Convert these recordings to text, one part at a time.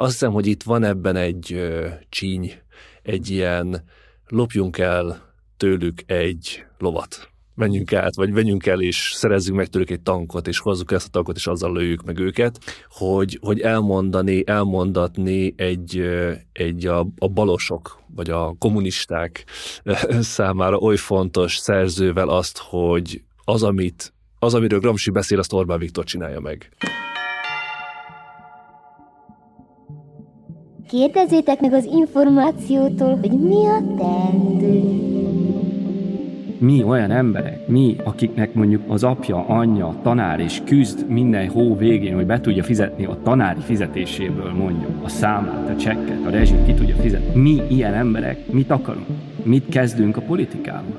Azt hiszem, hogy itt van ebben egy ö, csíny, egy ilyen lopjunk el tőlük egy lovat menjünk át, vagy menjünk el, és szerezzünk meg tőlük egy tankot, és hozzuk ezt a tankot, és azzal lőjük meg őket, hogy, hogy elmondani, elmondatni egy, egy a, a balosok, vagy a kommunisták számára oly fontos szerzővel azt, hogy az, amit, az, amiről Gramsci beszél, azt Orbán Viktor csinálja meg. Kérdezzétek meg az információtól, hogy mi a teendő mi olyan emberek, mi, akiknek mondjuk az apja, anyja, tanár és küzd minden hó végén, hogy be tudja fizetni a tanári fizetéséből mondjuk a számát, a csekket, a rezsit ki tudja fizetni. Mi ilyen emberek mit akarunk? Mit kezdünk a politikával?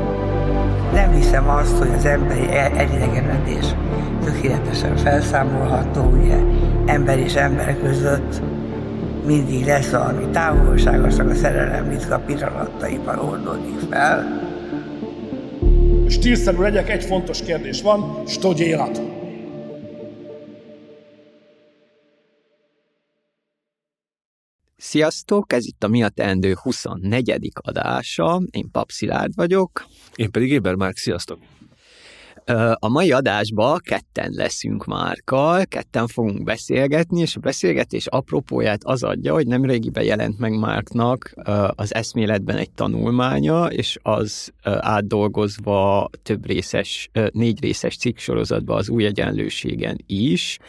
nem hiszem azt, hogy az emberi elidegenedés tökéletesen felszámolható, ugye ember és ember között mindig lesz valami távolságosak a szerelem ritka pillanataiban oldódik fel. Stílszerű legyek, egy fontos kérdés van, hogy élet. Sziasztok, ez itt a Mi a Teendő 24. adása, én Pap Szilárd vagyok. Én pedig Éber Márk, sziasztok! A mai adásban ketten leszünk Márkal, ketten fogunk beszélgetni, és a beszélgetés apropóját az adja, hogy nem régiben jelent meg Márknak az eszméletben egy tanulmánya, és az átdolgozva több részes, négy részes cikksorozatban az új egyenlőségen is,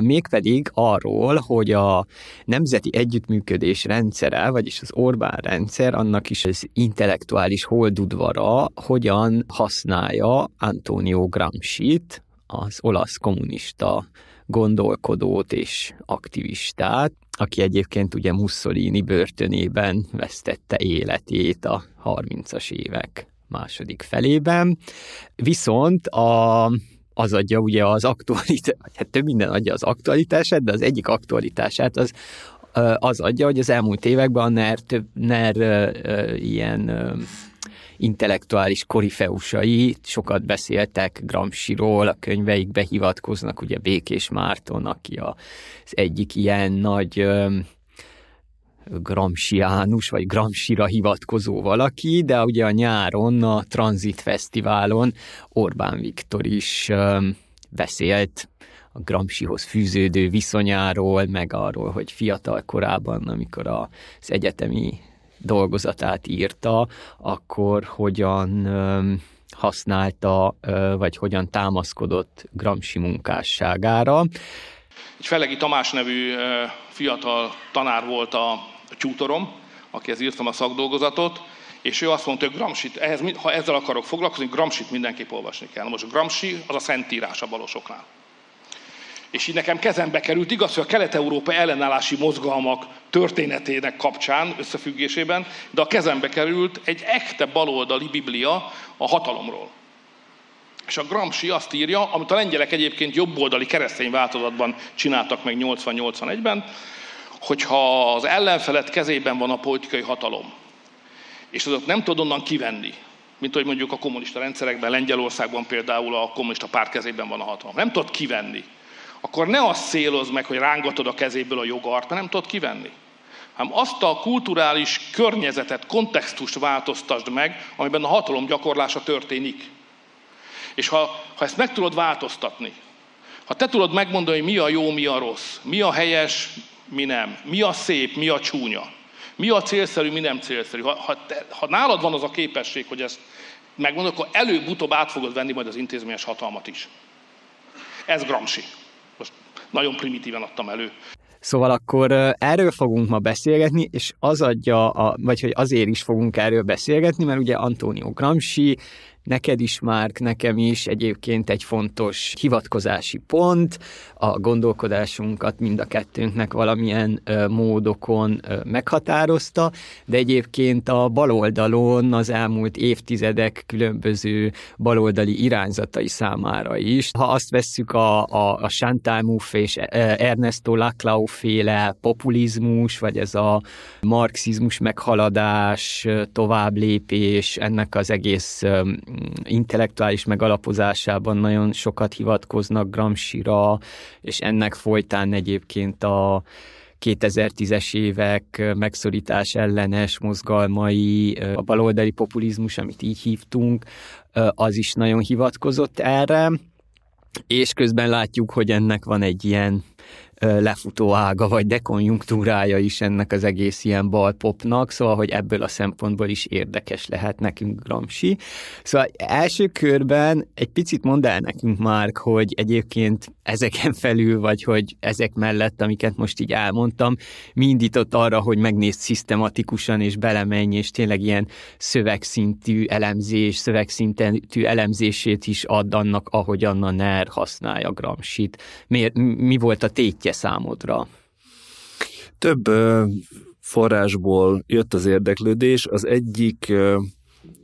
mégpedig arról, hogy a nemzeti együttműködés rendszere, vagyis az Orbán rendszer, annak is az intellektuális holdudvara hogyan használja Antonio Gramsci-t, az olasz kommunista gondolkodót és aktivistát, aki egyébként ugye Mussolini börtönében vesztette életét a 30-as évek második felében. Viszont a az adja ugye az aktualitását, hát több minden adja az aktualitását, de az egyik aktualitását az, az adja, hogy az elmúlt években a NER, több, NER ilyen intellektuális korifeusai sokat beszéltek Gramsciról, a könyveikbe hivatkoznak, ugye Békés Márton, aki az egyik ilyen nagy Gramsciánus, vagy Gramscira hivatkozó valaki, de ugye a nyáron a Transit Fesztiválon Orbán Viktor is beszélt a Gramscihoz fűződő viszonyáról, meg arról, hogy fiatal korában, amikor az egyetemi dolgozatát írta, akkor hogyan használta, vagy hogyan támaszkodott Gramsci munkásságára. Egy Felegi Tamás nevű fiatal tanár volt a tyútorom, akihez írtam a szakdolgozatot, és ő azt mondta, hogy Gramsit, ehhez, ha ezzel akarok foglalkozni, Gramsit mindenképp olvasni kell. Most Gramsci az a szentírás a balosoknál. És így nekem kezembe került, igaz, hogy a kelet-európa ellenállási mozgalmak történetének kapcsán, összefüggésében, de a kezembe került egy ekte baloldali biblia a hatalomról. És a Gramsci azt írja, amit a lengyelek egyébként jobboldali keresztény változatban csináltak meg 80-81-ben, hogyha az ellenfelet kezében van a politikai hatalom, és azok nem tud onnan kivenni, mint hogy mondjuk a kommunista rendszerekben, Lengyelországban például a kommunista párt kezében van a hatalom. Nem tudod kivenni. Akkor ne azt széloz meg, hogy rángatod a kezéből a jogart, mert nem tudod kivenni. Hanem azt a kulturális környezetet, kontextust változtasd meg, amiben a hatalom gyakorlása történik. És ha, ha ezt meg tudod változtatni, ha te tudod megmondani, hogy mi a jó, mi a rossz, mi a helyes, mi nem, mi a szép, mi a csúnya, mi a célszerű, mi nem célszerű. Ha, ha, te, ha nálad van az a képesség, hogy ezt megmondod, akkor előbb-utóbb át fogod venni majd az intézményes hatalmat is. Ez Gramsci. Most nagyon primitíven adtam elő. Szóval akkor erről fogunk ma beszélgetni, és az adja, a, vagy hogy azért is fogunk erről beszélgetni, mert ugye Antonio Gramsci neked is, Márk, nekem is egyébként egy fontos hivatkozási pont, a gondolkodásunkat mind a kettőnknek valamilyen ö, módokon ö, meghatározta, de egyébként a baloldalon az elmúlt évtizedek különböző baloldali irányzatai számára is. Ha azt vesszük a, a, a Chantal és Ernesto Laclau féle populizmus, vagy ez a marxizmus meghaladás, továbblépés, ennek az egész intellektuális megalapozásában nagyon sokat hivatkoznak Gramsci-ra, és ennek folytán egyébként a 2010-es évek megszorítás ellenes mozgalmai, a baloldali populizmus, amit így hívtunk, az is nagyon hivatkozott erre, és közben látjuk, hogy ennek van egy ilyen lefutó ága vagy dekonjunktúrája is ennek az egész ilyen balpopnak, szóval, hogy ebből a szempontból is érdekes lehet nekünk Gramsci. Szóval első körben egy picit mondd el nekünk, Márk, hogy egyébként ezeken felül, vagy hogy ezek mellett, amiket most így elmondtam, mi indított arra, hogy megnézd szisztematikusan és belemenj, és tényleg ilyen szövegszintű elemzés, szövegszintű elemzését is add annak, ahogy Anna NER használja Gramsci-t. Miért, mi volt a tétje számodra? Több forrásból jött az érdeklődés. Az egyik,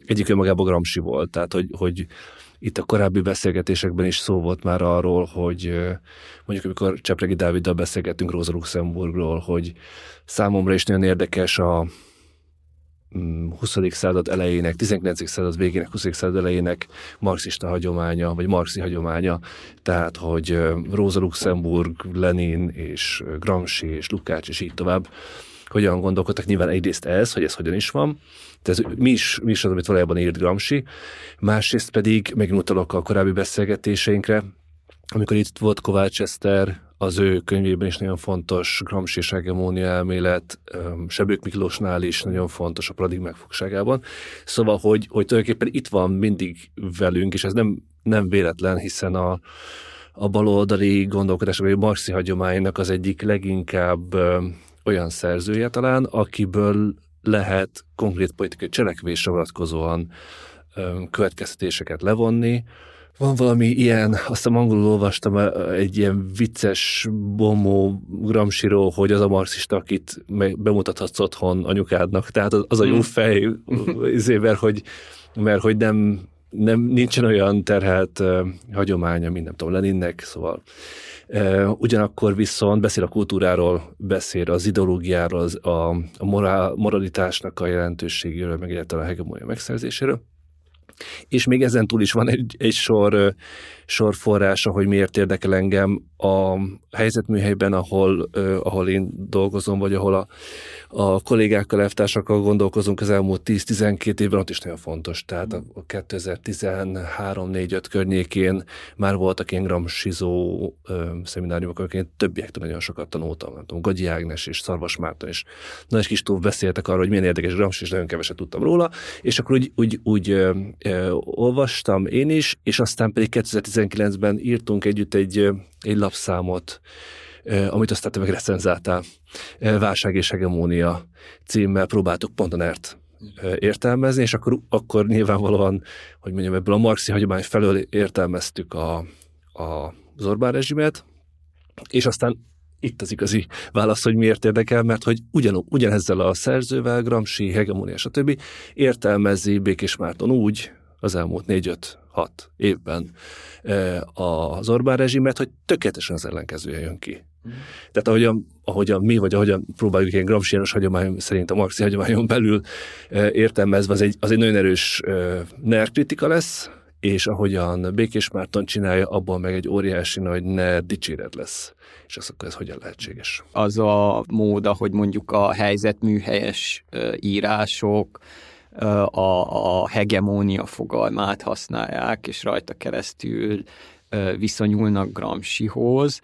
egyik önmagában Gramsci volt, tehát hogy, hogy itt a korábbi beszélgetésekben is szó volt már arról, hogy mondjuk amikor Csepregi Dáviddal beszélgettünk Rosa Luxemburgról, hogy számomra is nagyon érdekes a, 20. Mm, század elejének, 19. század végének, 20. század elejének marxista hagyománya, vagy marxi hagyománya, tehát, hogy Rosa Luxemburg, Lenin és Gramsci és Lukács és így tovább, hogyan gondolkodtak, nyilván egyrészt ez, hogy ez hogyan is van, tehát mi is, mi is az, amit valójában írt Gramsci, másrészt pedig megnyitalok a korábbi beszélgetéseinkre, amikor itt volt Kovács Eszter, az ő könyvében is nagyon fontos Gramsci és hegemónia elmélet, Sebők Miklósnál is nagyon fontos a paradigm megfogságában. Szóval, hogy, hogy tulajdonképpen itt van mindig velünk, és ez nem, nem véletlen, hiszen a, a baloldali gondolkodás, vagy a marxi hagyománynak az egyik leginkább olyan szerzője talán, akiből lehet konkrét politikai cselekvésre vonatkozóan következtetéseket levonni, van valami ilyen, azt a angolul olvastam egy ilyen vicces bomó gramsiró, hogy az a marxista, akit bemutathatsz otthon anyukádnak. Tehát az, az a jó hmm. fej, izé, mert hogy, mert hogy nem, nem, nincsen olyan terhelt uh, hagyománya, mint nem tudom, Leninnek, szóval uh, ugyanakkor viszont beszél a kultúráról, beszél az ideológiáról, az, a, a morál, moralitásnak a jelentőségéről, meg egyáltalán a hegemónia megszerzéséről. És még ezen túl is van egy, egy sor, sor forrása, hogy miért érdekel engem a helyzetműhelyben, ahol, ahol én dolgozom, vagy ahol a, a kollégákkal, elvtársakkal gondolkozunk az elmúlt 10-12 évben, ott is nagyon fontos. Tehát a 2013-4-5 környékén már voltak ilyen gramsizó szemináriumok, akiként többiektől nagyon sokat tanultam. Nem tudom, Gagyi Ágnes és Szarvas Márton és Nagy Kistóf beszéltek arról, hogy milyen érdekes Gramsci, és nagyon keveset tudtam róla, és akkor úgy, úgy, úgy olvastam én is, és aztán pedig 2019-ben írtunk együtt egy, egy lapszámot, amit aztán te meg recenzáltál. Válság és hegemónia címmel próbáltuk pont a NERT értelmezni, és akkor, akkor nyilvánvalóan, hogy mondjam, ebből a marxi hagyomány felől értelmeztük a, a az rezsimet, és aztán itt az igazi válasz, hogy miért érdekel, mert hogy ugyan, ugyanezzel a szerzővel, Gramsci, hegemónia, stb. értelmezi Békés Márton úgy az elmúlt négy-öt hat évben az Orbán rezsimet, hogy tökéletesen az ellenkezője jön ki. Mm. Tehát ahogyan, ahogyan mi, vagy ahogyan próbáljuk ilyen gramsciános hagyomány szerint a marxi hagyományon belül értelmezve, az egy, az egy nagyon erős NER kritika lesz, és ahogyan Békés Márton csinálja, abban meg egy óriási nagy NER dicséret lesz. És az akkor ez hogyan lehetséges? Az a mód, hogy mondjuk a helyzetműhelyes írások, a, a hegemónia fogalmát használják, és rajta keresztül viszonyulnak Gramscihoz,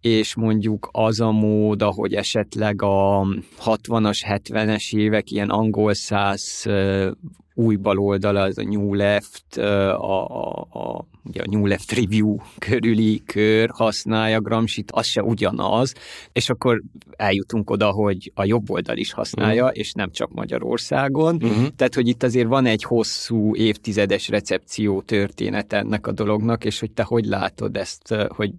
és mondjuk az a mód, ahogy esetleg a 60-as, 70-es évek ilyen angol száz új baloldala, az a New Left, a, a, a, ugye a New Left Review körüli kör használja Gramsit, az se ugyanaz, és akkor eljutunk oda, hogy a jobb oldal is használja, uh-huh. és nem csak Magyarországon. Uh-huh. Tehát, hogy itt azért van egy hosszú évtizedes recepció történet ennek a dolognak, és hogy te hogy látod ezt, hogy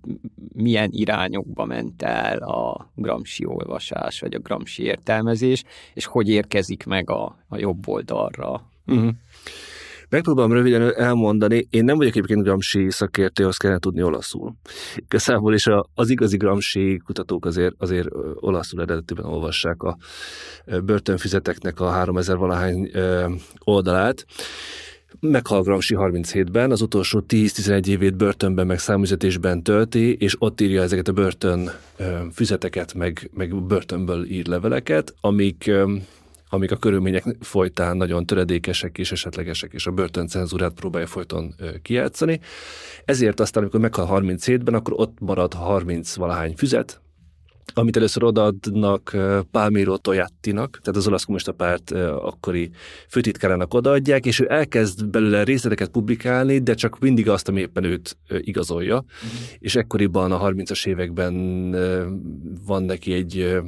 milyen irányokba ment el a Gramsci olvasás, vagy a Gramsci értelmezés, és hogy érkezik meg a, a jobb oldalra. Uh-huh. Megpróbálom röviden elmondani, én nem vagyok egyébként Gramsci szakértő, azt kellene tudni olaszul. Igazából is az igazi Gramsci kutatók azért, azért olaszul eredetében olvassák a börtönfüzeteknek a 3000 valahány oldalát. Meghal Gramsci 37-ben, az utolsó 10-11 évét börtönben, meg számüzetésben tölti, és ott írja ezeket a börtön füzeteket, meg, meg börtönből ír leveleket, amik amik a körülmények folytán nagyon töredékesek és esetlegesek, és a börtöncenzúrát próbálja folyton kijátszani. Ezért aztán, amikor meghal 37-ben, akkor ott marad 30 valahány füzet, amit először odaadnak Palmiro Tojattinak, tehát az olasz kommunista párt akkori főtitkárának odaadják, és ő elkezd belőle részleteket publikálni, de csak mindig azt, ami éppen őt igazolja, mm. és ekkoriban a 30-as években van neki egy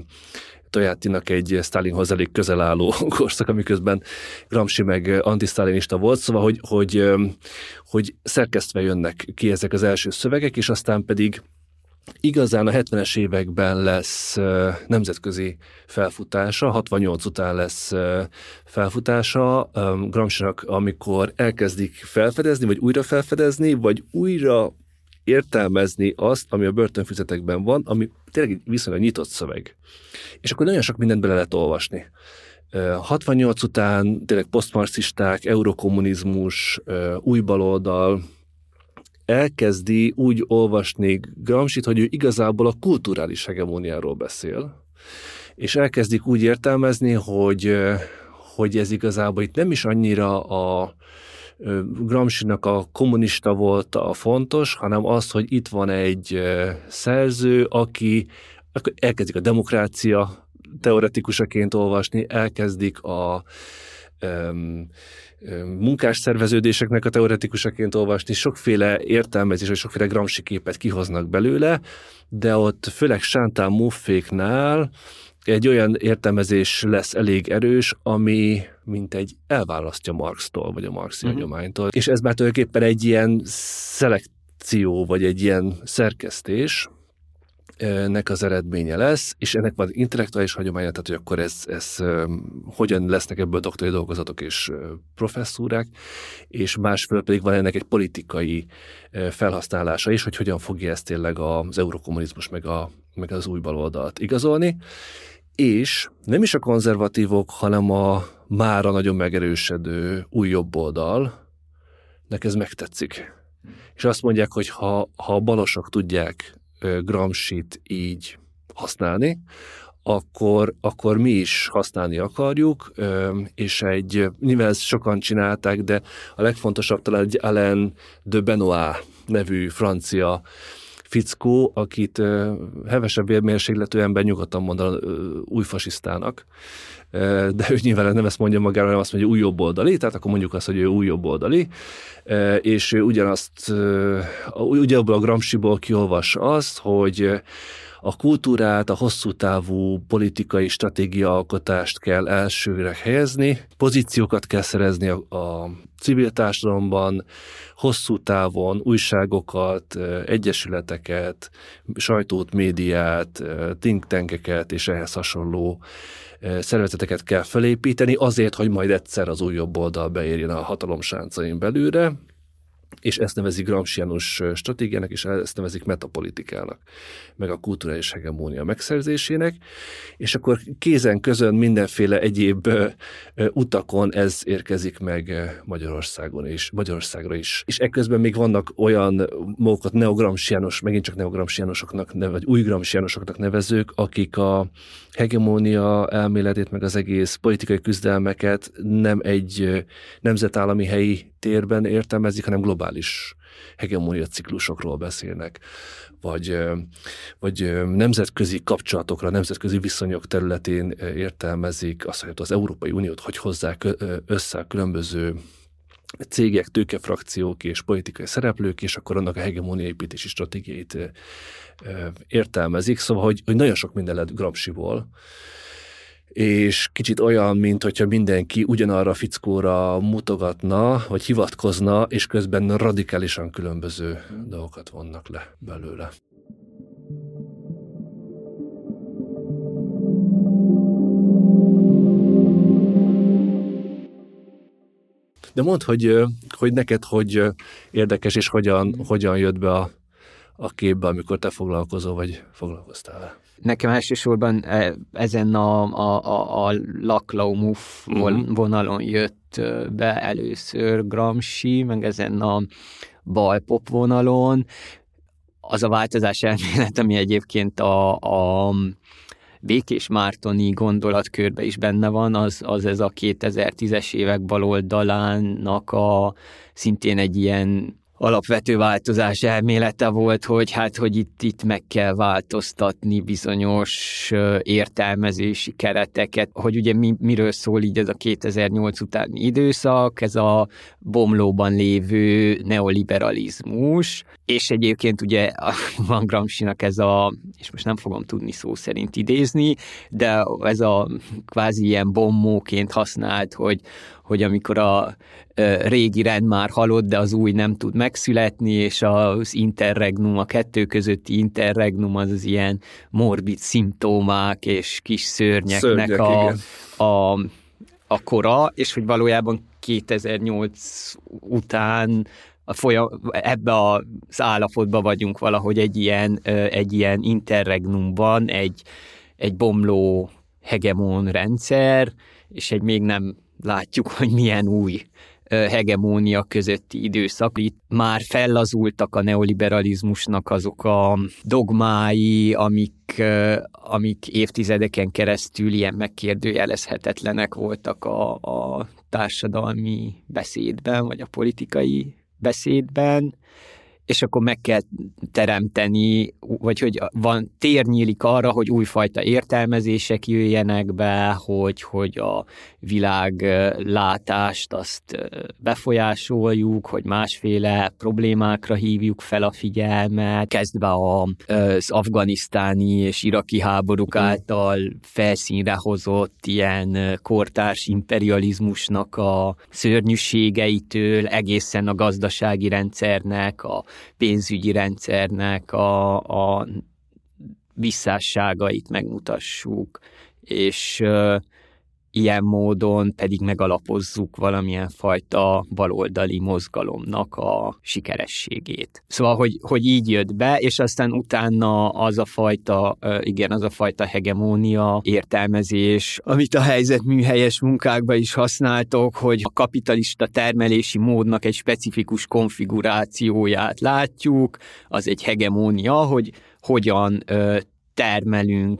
Tojátinak egy Stalinhoz elég közel álló korszak, amiközben Gramsci meg antisztálinista volt, szóval, hogy, hogy, hogy szerkesztve jönnek ki ezek az első szövegek, és aztán pedig igazán a 70-es években lesz nemzetközi felfutása, 68 után lesz felfutása. Gramscinak, amikor elkezdik felfedezni, vagy újra felfedezni, vagy újra értelmezni azt, ami a börtönfüzetekben van, ami tényleg viszonylag nyitott szöveg. És akkor nagyon sok mindent bele lehet olvasni. 68 után tényleg posztmarxisták, eurokommunizmus, új baloldal, elkezdi úgy olvasni Gramsci-t, hogy ő igazából a kulturális hegemóniáról beszél, és elkezdik úgy értelmezni, hogy, hogy ez igazából itt nem is annyira a, Gramscinak a kommunista volt a fontos, hanem az, hogy itt van egy szerző, aki elkezdik a demokrácia teoretikusaként olvasni, elkezdik a um, munkás szerveződéseknek a teoretikusaként olvasni, sokféle értelmezés, vagy sokféle Gramsci képet kihoznak belőle, de ott főleg Sántán Mufféknál egy olyan értelmezés lesz elég erős, ami mint egy elválasztja Marx-tól, vagy a marxi uh-huh. hagyománytól. És ez már tulajdonképpen egy ilyen szelekció, vagy egy ilyen szerkesztés, nek az eredménye lesz, és ennek van intellektuális hagyománya, tehát hogy akkor ez, ez hogyan lesznek ebből doktori dolgozatok és professzúrák, és másfél pedig van ennek egy politikai felhasználása is, hogy hogyan fogja ezt tényleg az eurokommunizmus meg, a, meg az új baloldalt igazolni és nem is a konzervatívok, hanem a mára nagyon megerősödő új jobb oldal, nek ez megtetszik. És azt mondják, hogy ha, ha a balosok tudják Gramsci-t így használni, akkor, akkor mi is használni akarjuk, és egy, nyilván ezt sokan csinálták, de a legfontosabb talán egy Alain de Benoit nevű francia fickó, akit hevesebb vérmérsékletű ember nyugodtan mondaná uh, új fasisztának, de ő nyilván nem ezt mondja magára, hanem azt mondja, új jobboldali, tehát akkor mondjuk azt, hogy ő új jobboldali, és ő ugyanazt, ugyanabból a Gramsciból kiolvas azt, hogy a kultúrát, a hosszú távú politikai stratégiaalkotást kell elsőre helyezni, pozíciókat kell szerezni a, a civil társadalomban, hosszú távon újságokat, egyesületeket, sajtót, médiát, think tankeket és ehhez hasonló szervezeteket kell felépíteni azért, hogy majd egyszer az újabb oldal beérjen a hatalom sáncain belőle, és ezt nevezik Gramsciánus stratégiának, és ezt nevezik metapolitikának, meg a kulturális hegemónia megszerzésének, és akkor kézen közön mindenféle egyéb utakon ez érkezik meg Magyarországon is, Magyarországra is. És ekközben még vannak olyan mókat neogramsciánus, megint csak neogramsciánusoknak, vagy új gramsciánusoknak nevezők, akik a hegemónia elméletét, meg az egész politikai küzdelmeket nem egy nemzetállami helyi térben értelmezik, hanem globális hegemónia ciklusokról beszélnek, vagy, vagy nemzetközi kapcsolatokra, nemzetközi viszonyok területén értelmezik azt, hogy az Európai Uniót hogy hozzák össze a különböző cégek, tőkefrakciók és politikai szereplők, és akkor annak a hegemónia építési stratégiait értelmezik. Szóval, hogy, hogy nagyon sok minden lett Gramsciból, és kicsit olyan, mint hogyha mindenki ugyanarra a fickóra mutogatna, vagy hivatkozna, és közben radikálisan különböző dolgokat vonnak le belőle. De mondd, hogy, hogy neked hogy érdekes, és hogyan, hogyan jött be a, a képbe, amikor te foglalkozol, vagy foglalkoztál vele. Nekem elsősorban e, ezen a, a, a, a Laklau-Muff uh-huh. vonalon jött be először Gramsci, meg ezen a balpop vonalon. Az a változás elmélet, ami egyébként a, a Békés Mártoni gondolatkörbe is benne van, az, az ez a 2010-es évek baloldalának a szintén egy ilyen alapvető változás elmélete volt, hogy hát, hogy itt, itt meg kell változtatni bizonyos értelmezési kereteket, hogy ugye mi, miről szól így ez a 2008 utáni időszak, ez a bomlóban lévő neoliberalizmus, és egyébként ugye van Gramscinak ez a, és most nem fogom tudni szó szerint idézni, de ez a kvázi ilyen bombóként használt, hogy, hogy amikor a régi rend már halott, de az új nem tud megszületni, és az interregnum, a kettő közötti interregnum az az ilyen morbid szimptomák és kis szörnyeknek Szörnyek, a, a, a kora, és hogy valójában 2008 után a folyam, ebbe az állapotban vagyunk valahogy egy ilyen, egy ilyen interregnumban, egy, egy bomló hegemon rendszer, és egy még nem látjuk, hogy milyen új hegemónia közötti időszak. Itt már fellazultak a neoliberalizmusnak azok a dogmái, amik, amik évtizedeken keresztül ilyen megkérdőjelezhetetlenek voltak a, a társadalmi beszédben, vagy a politikai beszédben, és akkor meg kell teremteni, vagy hogy van tér nyílik arra, hogy újfajta értelmezések jöjjenek be, hogy, hogy a világ látást azt befolyásoljuk, hogy másféle problémákra hívjuk fel a figyelmet, kezdve az afganisztáni és iraki háborúk által felszínre hozott ilyen kortárs imperializmusnak a szörnyűségeitől egészen a gazdasági rendszernek, a pénzügyi rendszernek a, a visszásságait megmutassuk, és ilyen módon pedig megalapozzuk valamilyen fajta baloldali mozgalomnak a sikerességét. Szóval, hogy, hogy így jött be, és aztán utána az a fajta, igen, az a fajta hegemónia értelmezés, amit a helyzet műhelyes munkákban is használtok, hogy a kapitalista termelési módnak egy specifikus konfigurációját látjuk, az egy hegemónia, hogy hogyan termelünk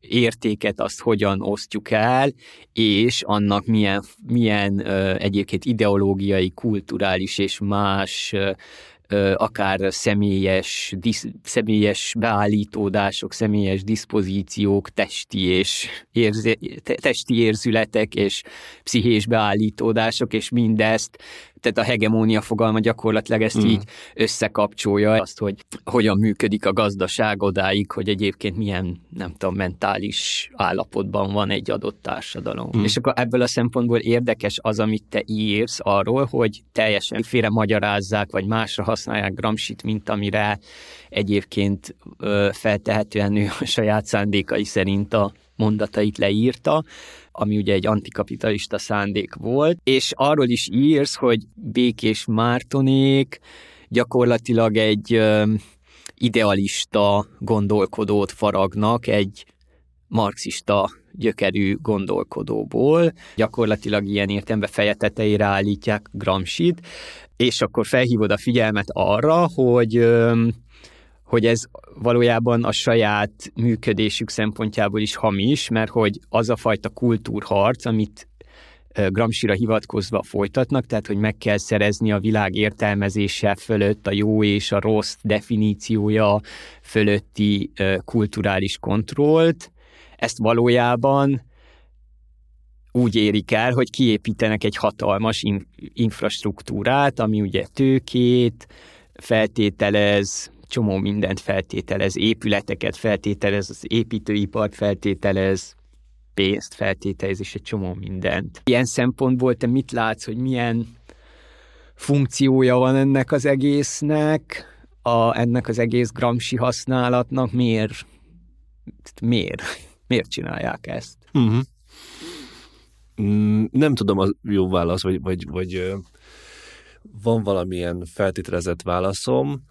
értéket azt hogyan osztjuk el, és annak milyen, milyen egyébként ideológiai, kulturális és más akár személyes, disz, személyes beállítódások, személyes diszpozíciók, testi és érze, testi érzületek és pszichés beállítódások, és mindezt tehát a hegemónia fogalma gyakorlatilag ezt mm. így összekapcsolja, azt, hogy hogyan működik a gazdaság odáig, hogy egyébként milyen, nem tudom, mentális állapotban van egy adott társadalom. Mm. És akkor ebből a szempontból érdekes az, amit te írsz arról, hogy teljesen félre magyarázzák, vagy másra használják Gramsit, mint amire egyébként feltehetően ő a saját szándékai szerint a mondatait leírta, ami ugye egy antikapitalista szándék volt, és arról is írsz, hogy Békés Mártonék gyakorlatilag egy idealista gondolkodót faragnak, egy marxista gyökerű gondolkodóból, gyakorlatilag ilyen értelemben feje tetejére állítják Gramscit, és akkor felhívod a figyelmet arra, hogy hogy ez valójában a saját működésük szempontjából is hamis, mert hogy az a fajta kultúrharc, amit Gramsira hivatkozva folytatnak, tehát hogy meg kell szerezni a világ értelmezése fölött a jó és a rossz definíciója fölötti kulturális kontrollt. Ezt valójában úgy érik el, hogy kiépítenek egy hatalmas infrastruktúrát, ami ugye tőkét feltételez, csomó mindent feltételez, épületeket feltételez, az építőipart feltételez, pénzt feltételez, és egy csomó mindent. Ilyen szempontból te mit látsz, hogy milyen funkciója van ennek az egésznek, a, ennek az egész Gramsci használatnak, miért, miért, miért csinálják ezt? Uh-huh. Nem tudom a jó válasz, vagy, vagy, vagy van valamilyen feltételezett válaszom.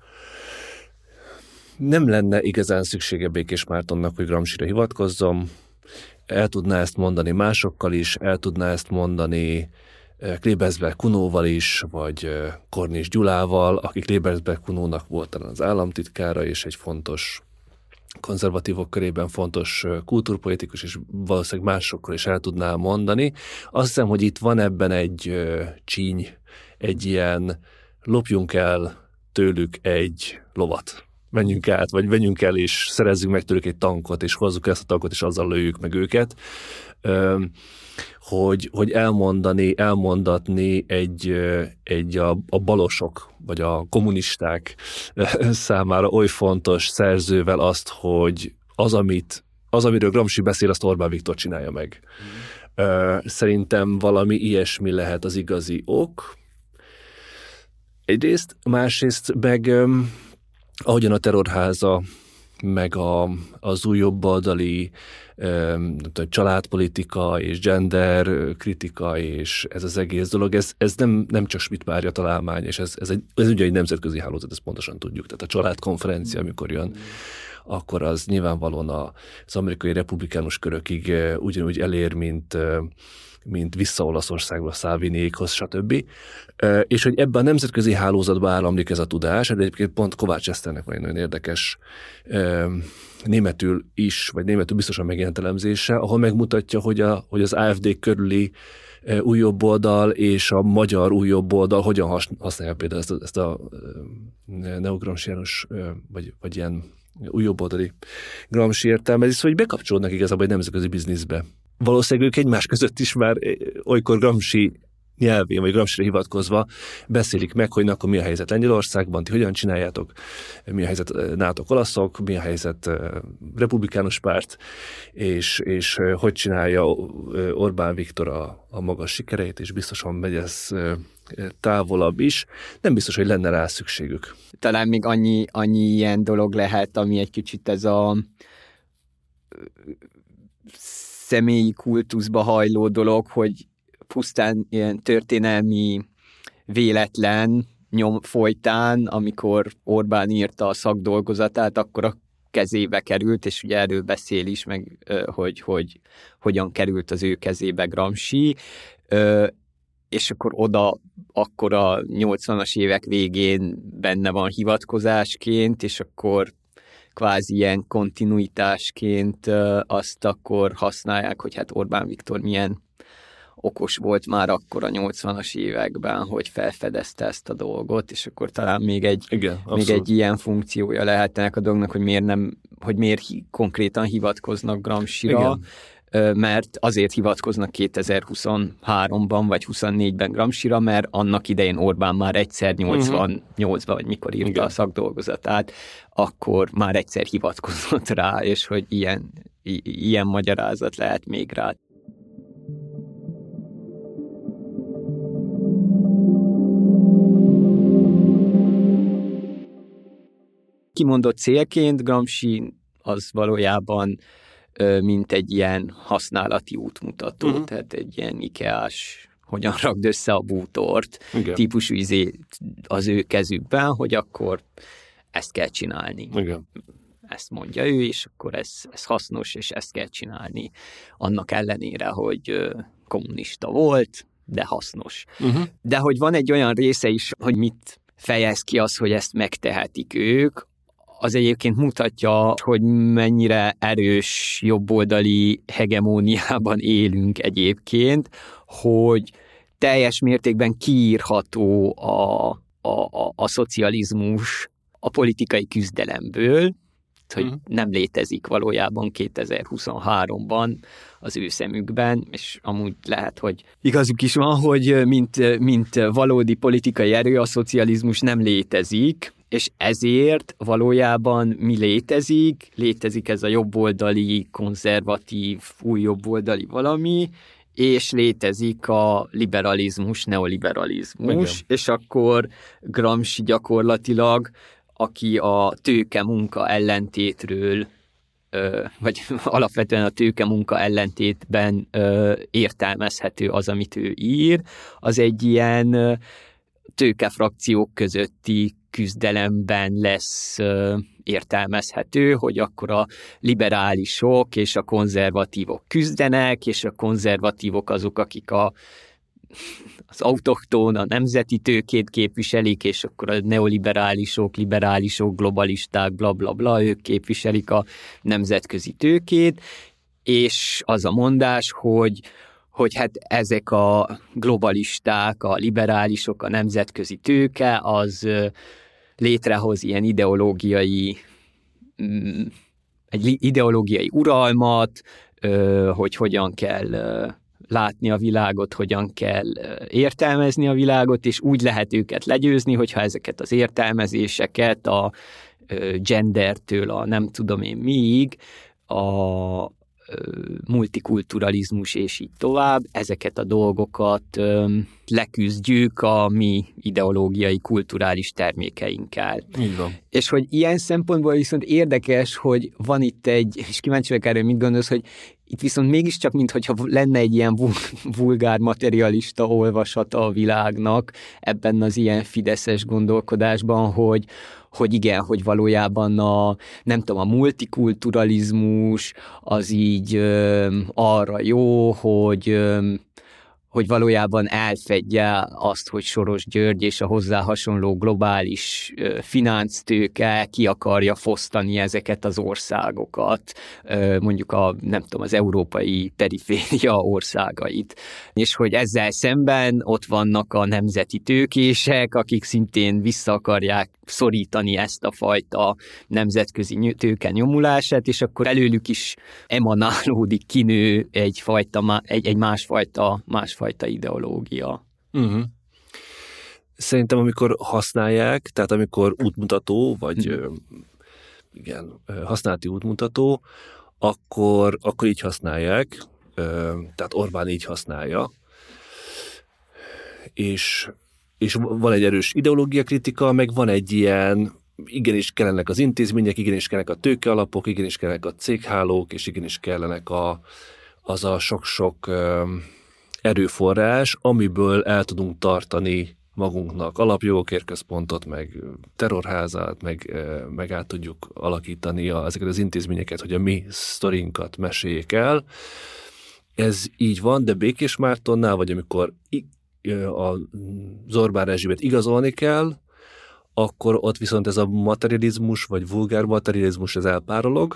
Nem lenne igazán szüksége Békés Mártonnak, hogy Gramsira hivatkozzom. El tudná ezt mondani másokkal is, el tudná ezt mondani Klebersberg Kunóval is, vagy Kornis Gyulával, aki Klebersberg Kunónak volt talán az államtitkára, és egy fontos konzervatívok körében fontos kultúrpolitikus, és valószínűleg másokkal is el tudná mondani. Azt hiszem, hogy itt van ebben egy csíny, egy ilyen lopjunk el tőlük egy lovat. Menjünk át, vagy venjünk el, és szerezzünk meg tőlük egy tankot, és hozzuk ezt a tankot, és azzal lőjük meg őket. Hogy, hogy elmondani, elmondatni egy, egy a, a balosok, vagy a kommunisták számára oly fontos szerzővel azt, hogy az, amit, az amiről Gramsci beszél, azt Orbán Viktor csinálja meg. Mm. Szerintem valami ilyesmi lehet az igazi ok, Egyrészt, másrészt meg ahogyan a terrorháza, meg a, az új jobboldali családpolitika és gender kritika és ez az egész dolog, ez, ez nem, nem csak Schmidt Mária találmány, és ez, ez, egy, ez ugye egy nemzetközi hálózat, ezt pontosan tudjuk. Tehát a családkonferencia, amikor jön, akkor az nyilvánvalóan az amerikai republikánus körökig ugyanúgy elér, mint mint vissza Olaszországba, Szávinékhoz, stb. És hogy ebben a nemzetközi hálózatban áramlik ez a tudás, de egyébként pont Kovács Eszternek van egy nagyon érdekes németül is, vagy németül biztosan megjelent elemzése, ahol megmutatja, hogy, a, hogy az AFD körüli új oldal és a magyar új oldal hogyan használja például ezt a, ezt a neogramsiánus, vagy, vagy ilyen új oldali gramsi értelmezés, hogy bekapcsolódnak igazából egy nemzetközi bizniszbe valószínűleg ők egymás között is már olykor Gramsci nyelvén, vagy Gramsci hivatkozva beszélik meg, hogy na, akkor mi a helyzet Lengyelországban, ti hogyan csináljátok, mi a helyzet NATO olaszok, mi a helyzet republikánus párt, és, és hogy csinálja Orbán Viktor a, a magas sikereit, és biztosan megy ez távolabb is. Nem biztos, hogy lenne rá szükségük. Talán még annyi, annyi ilyen dolog lehet, ami egy kicsit ez a személyi kultuszba hajló dolog, hogy pusztán ilyen történelmi véletlen nyom folytán, amikor Orbán írta a szakdolgozatát, akkor a kezébe került, és ugye erről beszél is, meg hogy, hogy hogyan került az ő kezébe Gramsci, és akkor oda akkor a 80-as évek végén benne van hivatkozásként, és akkor kvázi ilyen kontinuitásként azt akkor használják, hogy hát Orbán Viktor milyen okos volt már akkor a 80-as években, hogy felfedezte ezt a dolgot, és akkor talán még egy, Igen, még egy ilyen funkciója lehet ennek a dolognak, hogy miért nem, hogy miért hi, konkrétan hivatkoznak Gramsci-ra, Igen mert azért hivatkoznak 2023-ban vagy 24-ben Gramsira, mert annak idején Orbán már egyszer 88-ban, uh-huh. vagy mikor írta Igen. a szakdolgozatát, akkor már egyszer hivatkozott rá, és hogy ilyen, i- ilyen magyarázat lehet még rá. Kimondott célként Gramsci az valójában mint egy ilyen használati útmutató, uh-huh. tehát egy ilyen ikeás hogyan rakd össze a bútort Igen. típusú izé az ő kezükben, hogy akkor ezt kell csinálni. Igen. Ezt mondja ő, és akkor ez, ez hasznos, és ezt kell csinálni. Annak ellenére, hogy kommunista volt, de hasznos. Uh-huh. De hogy van egy olyan része is, hogy mit fejez ki az, hogy ezt megtehetik ők, az egyébként mutatja, hogy mennyire erős jobboldali hegemóniában élünk egyébként, hogy teljes mértékben kiírható a, a, a, a szocializmus a politikai küzdelemből, hogy uh-huh. nem létezik valójában 2023-ban az ő szemükben, és amúgy lehet, hogy igazuk is van, hogy mint, mint valódi politikai erő a szocializmus nem létezik, és ezért valójában mi létezik, létezik ez a jobboldali, konzervatív, új jobboldali valami, és létezik a liberalizmus, neoliberalizmus, Igen. és akkor Gramsci gyakorlatilag, aki a tőke munka ellentétről vagy alapvetően a tőke munka ellentétben értelmezhető az, amit ő ír, az egy ilyen tőkefrakciók közötti küzdelemben lesz értelmezhető, hogy akkor a liberálisok és a konzervatívok küzdenek, és a konzervatívok azok, akik a az autoktón, a nemzeti tőkét képviselik, és akkor a neoliberálisok, liberálisok, globalisták, bla bla bla, ők képviselik a nemzetközi tőkét, és az a mondás, hogy hogy hát ezek a globalisták, a liberálisok, a nemzetközi tőke, az létrehoz ilyen ideológiai mm, egy ideológiai uralmat, hogy hogyan kell látni a világot, hogyan kell értelmezni a világot, és úgy lehet őket legyőzni, hogyha ezeket az értelmezéseket a gendertől a nem tudom én miig, a multikulturalizmus és így tovább, ezeket a dolgokat leküzdjük a mi ideológiai, kulturális termékeinkkel. Így van. És hogy ilyen szempontból viszont érdekes, hogy van itt egy, és kíváncsi vagyok erről, mit gondolsz, hogy itt viszont mégiscsak, mintha lenne egy ilyen vulgár materialista olvasata a világnak ebben az ilyen fideszes gondolkodásban, hogy, hogy igen, hogy valójában a, nem tudom, a multikulturalizmus az így ö, arra jó, hogy ö, hogy valójában elfedje azt, hogy Soros György és a hozzá hasonló globális finánctőke ki akarja fosztani ezeket az országokat, mondjuk a, nem tudom, az európai periféria országait. És hogy ezzel szemben ott vannak a nemzeti tőkések, akik szintén vissza akarják szorítani ezt a fajta nemzetközi tőke nyomulását, és akkor előlük is emanálódik, kinő egyfajta, egy, egy másfajta, másfajta fajta ideológia. Uh-huh. Szerintem, amikor használják, tehát amikor útmutató, vagy uh-huh. igen, használati útmutató, akkor, akkor így használják, tehát Orbán így használja, és, és van egy erős ideológia kritika, meg van egy ilyen, igenis kellenek az intézmények, igenis kellenek a tőkealapok, igenis kellenek a céghálók, és igenis kellenek a, az a sok-sok erőforrás, amiből el tudunk tartani magunknak alapjogokért központot, meg terrorházát, meg, meg át tudjuk alakítani a, ezeket az intézményeket, hogy a mi sztorinkat meséljék el. Ez így van, de Békés Mártonnál, vagy amikor a Zorbán rezsimet igazolni kell, akkor ott viszont ez a materializmus, vagy vulgár materializmus, ez elpárolog,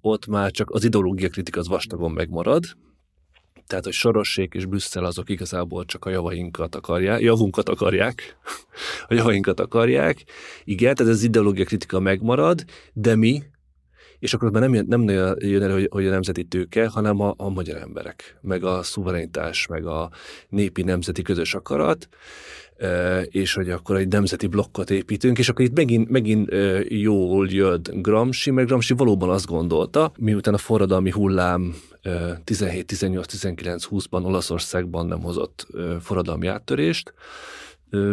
ott már csak az ideológia kritika az vastagon megmarad, tehát, hogy Sorossék és Brüsszel azok igazából csak a javainkat akarják, javunkat akarják, a javainkat akarják. Igen, tehát ez ideológia kritika megmarad, de mi, és akkor már nem jön, nem jön el, hogy, a nemzeti tőke, hanem a, a magyar emberek, meg a szuverenitás, meg a népi nemzeti közös akarat, és hogy akkor egy nemzeti blokkot építünk, és akkor itt megint, megint jól jött Gramsci, mert Gramsci valóban azt gondolta, miután a forradalmi hullám 17, 18, 19, 20-ban Olaszországban nem hozott forradalmi áttörést,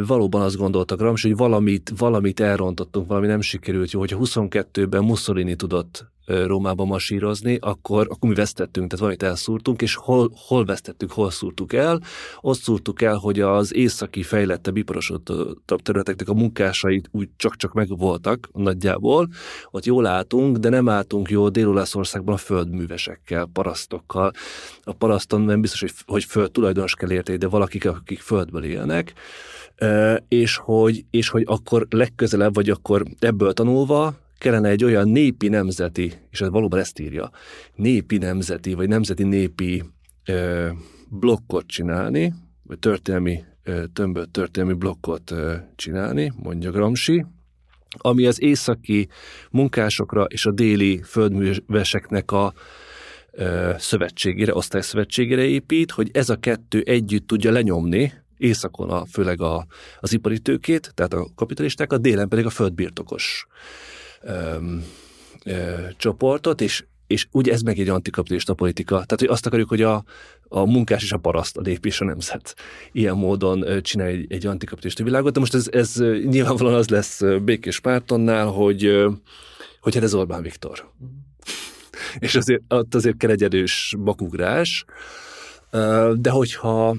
valóban azt gondolta Gramsci, hogy valamit, valamit elrontottunk, valami nem sikerült jó, hogyha 22-ben Mussolini tudott Rómába masírozni, akkor, akkor mi vesztettünk, tehát valamit elszúrtunk, és hol, hol vesztettük, hol szúrtuk el? Ott szúrtuk el, hogy az északi fejlettebb, iparosodott területeknek a munkásait úgy csak-csak megvoltak nagyjából, ott jól álltunk, de nem álltunk jó Dél-Olaszországban a földművesekkel, parasztokkal. A paraszton nem biztos, hogy, hogy föld tulajdonos kell érteni, de valakik, akik földből élnek, és hogy, és hogy akkor legközelebb, vagy akkor ebből tanulva kellene egy olyan népi nemzeti, és ez valóban ezt írja, népi nemzeti, vagy nemzeti népi ö, blokkot csinálni, vagy történelmi, tömböt történelmi blokkot csinálni, mondja Gramsci, ami az északi munkásokra és a déli földműveseknek a szövetségére, osztályszövetségére épít, hogy ez a kettő együtt tudja lenyomni északon a, főleg a, az ipari tőkét, tehát a kapitalisták, a délen pedig a földbirtokos ö, ö, csoportot, és és ugye ez meg egy antikapitalista politika. Tehát, hogy azt akarjuk, hogy a, a munkás és a paraszt, a nép és a nemzet ilyen módon csinál egy, egy antikapitalista világot. De most ez, ez nyilvánvalóan az lesz Békés Pártonnál, hogy, hogy hát ez Orbán Viktor. Mm. és azért, ott azért kell egy erős bakugrás, de hogyha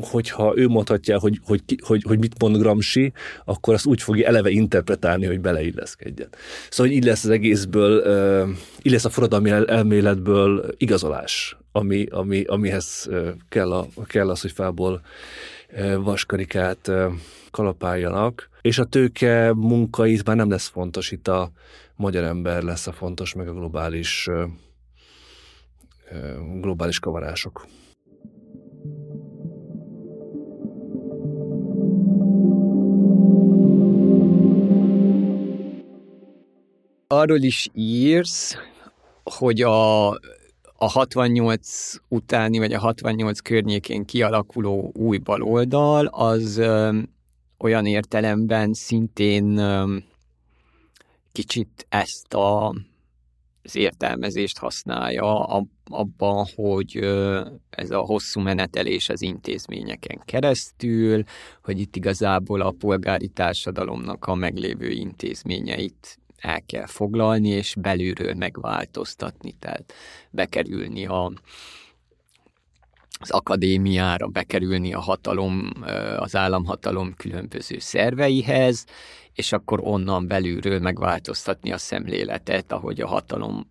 hogyha ő mondhatja, hogy, hogy, hogy, hogy mit mond Gramsci, akkor azt úgy fogja eleve interpretálni, hogy beleilleszkedjen. Szóval így lesz az egészből, így lesz a forradalmi elméletből igazolás, ami, ami, amihez kell, a, kell az, hogy fából vaskarikát kalapáljanak, és a tőke munkait már nem lesz fontos, itt a magyar ember lesz a fontos, meg a globális globális kavarások. Arról is írsz, hogy a, a 68 utáni, vagy a 68 környékén kialakuló új baloldal, az ö, olyan értelemben szintén ö, kicsit ezt a, az értelmezést használja abban, hogy ö, ez a hosszú menetelés az intézményeken keresztül, hogy itt igazából a polgári társadalomnak a meglévő intézményeit el kell foglalni, és belülről megváltoztatni, tehát bekerülni a, az akadémiára, bekerülni a hatalom, az államhatalom különböző szerveihez, és akkor onnan belülről megváltoztatni a szemléletet, ahogy a hatalom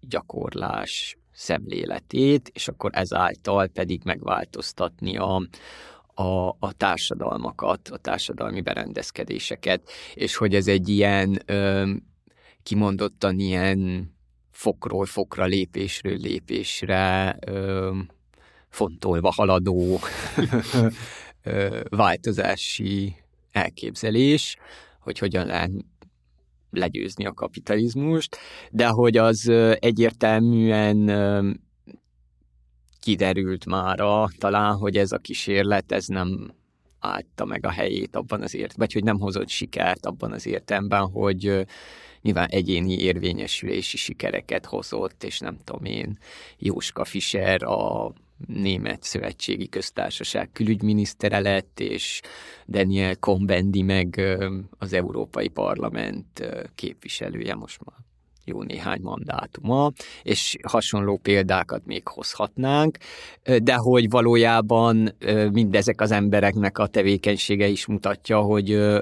gyakorlás szemléletét, és akkor ezáltal pedig megváltoztatni a, a, a társadalmakat, a társadalmi berendezkedéseket, és hogy ez egy ilyen ö, kimondottan ilyen fokról fokra, lépésről lépésre ö, fontolva haladó ö, változási elképzelés, hogy hogyan lehet legyőzni a kapitalizmust, de hogy az egyértelműen kiderült mára talán, hogy ez a kísérlet, ez nem állta meg a helyét abban az ért, vagy hogy nem hozott sikert abban az értelemben, hogy nyilván egyéni érvényesülési sikereket hozott, és nem tudom én, Jóska Fischer a német szövetségi köztársaság külügyminisztere lett, és Daniel Cohn-Bendit meg az Európai Parlament képviselője most már jó néhány mandátuma, és hasonló példákat még hozhatnánk, de hogy valójában mindezek az embereknek a tevékenysége is mutatja, hogy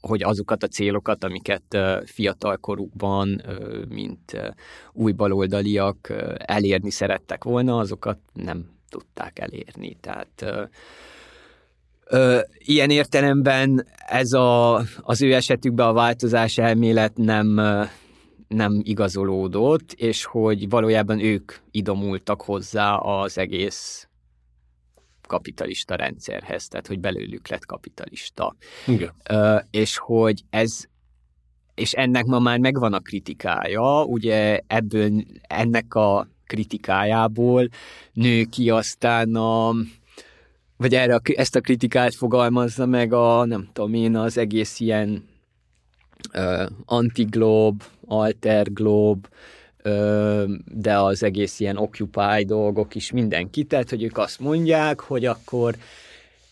hogy azokat a célokat, amiket fiatalkorukban, mint új baloldaliak elérni szerettek volna, azokat nem tudták elérni. Tehát ilyen értelemben ez a, az ő esetükben a változás elmélet nem, nem igazolódott, és hogy valójában ők idomultak hozzá az egész kapitalista rendszerhez, tehát hogy belőlük lett kapitalista. Igen. Uh, és hogy ez és ennek ma már megvan a kritikája, ugye ebből, ennek a kritikájából nő ki aztán a, vagy erre a, ezt a kritikát fogalmazza meg a, nem tudom én, az egész ilyen uh, antiglob, alterglob, de az egész ilyen occupy dolgok is mindenki, tehát hogy ők azt mondják, hogy akkor